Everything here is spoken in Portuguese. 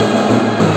Música